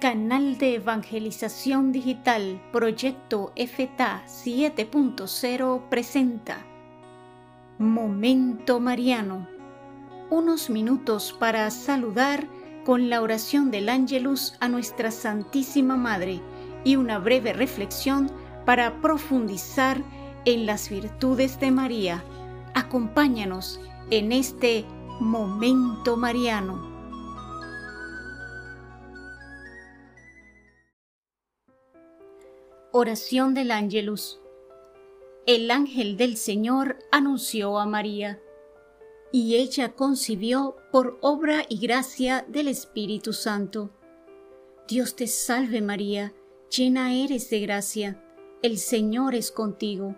Canal de Evangelización Digital Proyecto FTA 7.0 presenta Momento Mariano. Unos minutos para saludar con la oración del Ángelus a nuestra Santísima Madre y una breve reflexión para profundizar en las virtudes de María. Acompáñanos en este Momento Mariano. Oración del Ángelus. El ángel del Señor anunció a María, y ella concibió por obra y gracia del Espíritu Santo. Dios te salve María, llena eres de gracia, el Señor es contigo,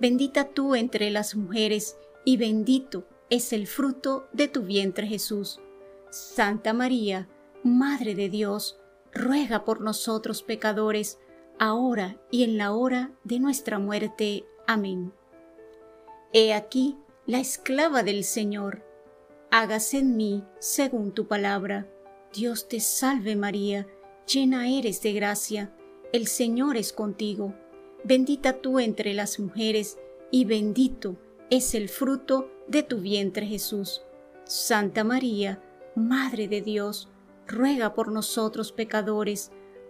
bendita tú entre las mujeres, y bendito es el fruto de tu vientre Jesús. Santa María, Madre de Dios, ruega por nosotros pecadores, ahora y en la hora de nuestra muerte. Amén. He aquí la esclava del Señor. Hágase en mí según tu palabra. Dios te salve María, llena eres de gracia, el Señor es contigo. Bendita tú entre las mujeres, y bendito es el fruto de tu vientre Jesús. Santa María, Madre de Dios, ruega por nosotros pecadores,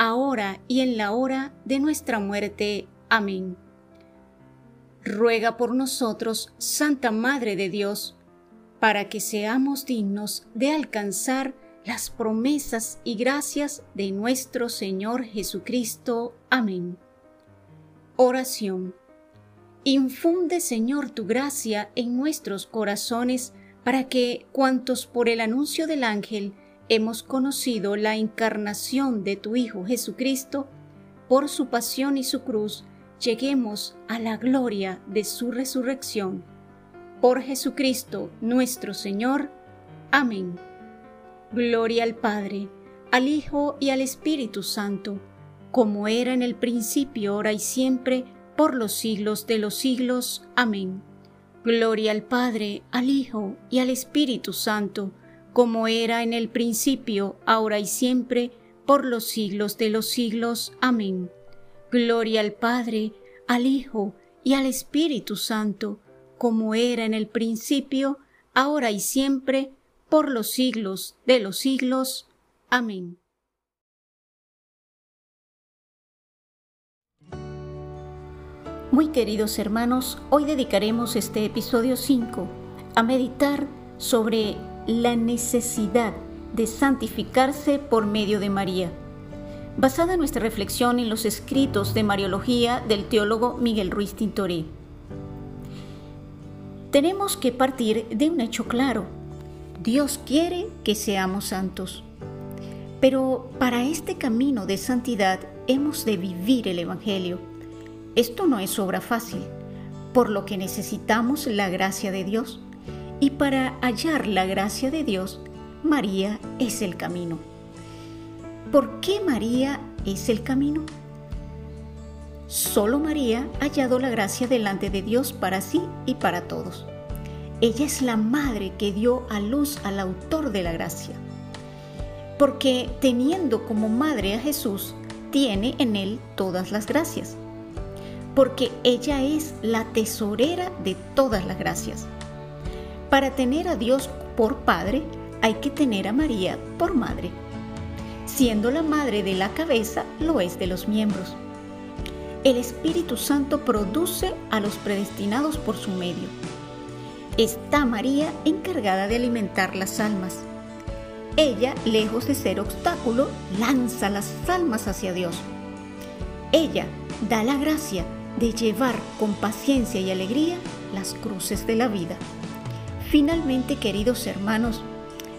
ahora y en la hora de nuestra muerte. Amén. Ruega por nosotros, Santa Madre de Dios, para que seamos dignos de alcanzar las promesas y gracias de nuestro Señor Jesucristo. Amén. Oración. Infunde, Señor, tu gracia en nuestros corazones, para que, cuantos por el anuncio del ángel hemos conocido la encarnación de tu Hijo Jesucristo, por su pasión y su cruz, lleguemos a la gloria de su resurrección. Por Jesucristo nuestro Señor. Amén. Gloria al Padre, al Hijo y al Espíritu Santo, como era en el principio, ahora y siempre, por los siglos de los siglos. Amén. Gloria al Padre, al Hijo y al Espíritu Santo, como era en el principio, ahora y siempre, por los siglos de los siglos. Amén. Gloria al Padre, al Hijo y al Espíritu Santo, como era en el principio, ahora y siempre, por los siglos de los siglos. Amén. Muy queridos hermanos, hoy dedicaremos este episodio 5 a meditar sobre la necesidad de santificarse por medio de María, basada nuestra reflexión en los escritos de Mariología del teólogo Miguel Ruiz Tintoré. Tenemos que partir de un hecho claro. Dios quiere que seamos santos. Pero para este camino de santidad hemos de vivir el Evangelio. Esto no es obra fácil, por lo que necesitamos la gracia de Dios y para hallar la gracia de Dios, María es el camino. ¿Por qué María es el camino? Solo María ha hallado la gracia delante de Dios para sí y para todos. Ella es la madre que dio a luz al autor de la gracia. Porque teniendo como madre a Jesús, tiene en él todas las gracias. Porque ella es la tesorera de todas las gracias. Para tener a Dios por Padre, hay que tener a María por Madre. Siendo la madre de la cabeza, lo es de los miembros. El Espíritu Santo produce a los predestinados por su medio. Está María encargada de alimentar las almas. Ella, lejos de ser obstáculo, lanza las almas hacia Dios. Ella da la gracia de llevar con paciencia y alegría las cruces de la vida. Finalmente, queridos hermanos,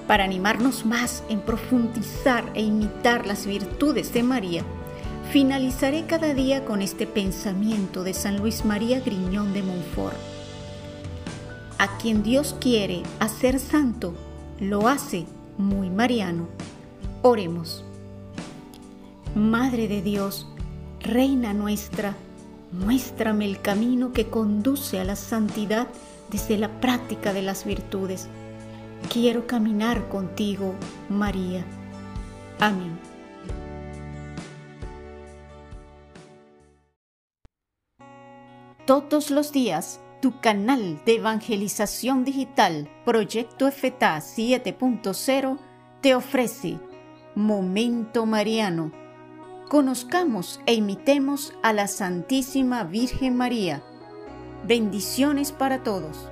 para animarnos más en profundizar e imitar las virtudes de María, Finalizaré cada día con este pensamiento de San Luis María Griñón de Montfort. A quien Dios quiere hacer santo, lo hace muy mariano. Oremos. Madre de Dios, Reina nuestra, muéstrame el camino que conduce a la santidad desde la práctica de las virtudes. Quiero caminar contigo, María. Amén. Todos los días, tu canal de evangelización digital Proyecto FTA 7.0 te ofrece Momento Mariano conozcamos e imitemos a la Santísima Virgen María. Bendiciones para todos.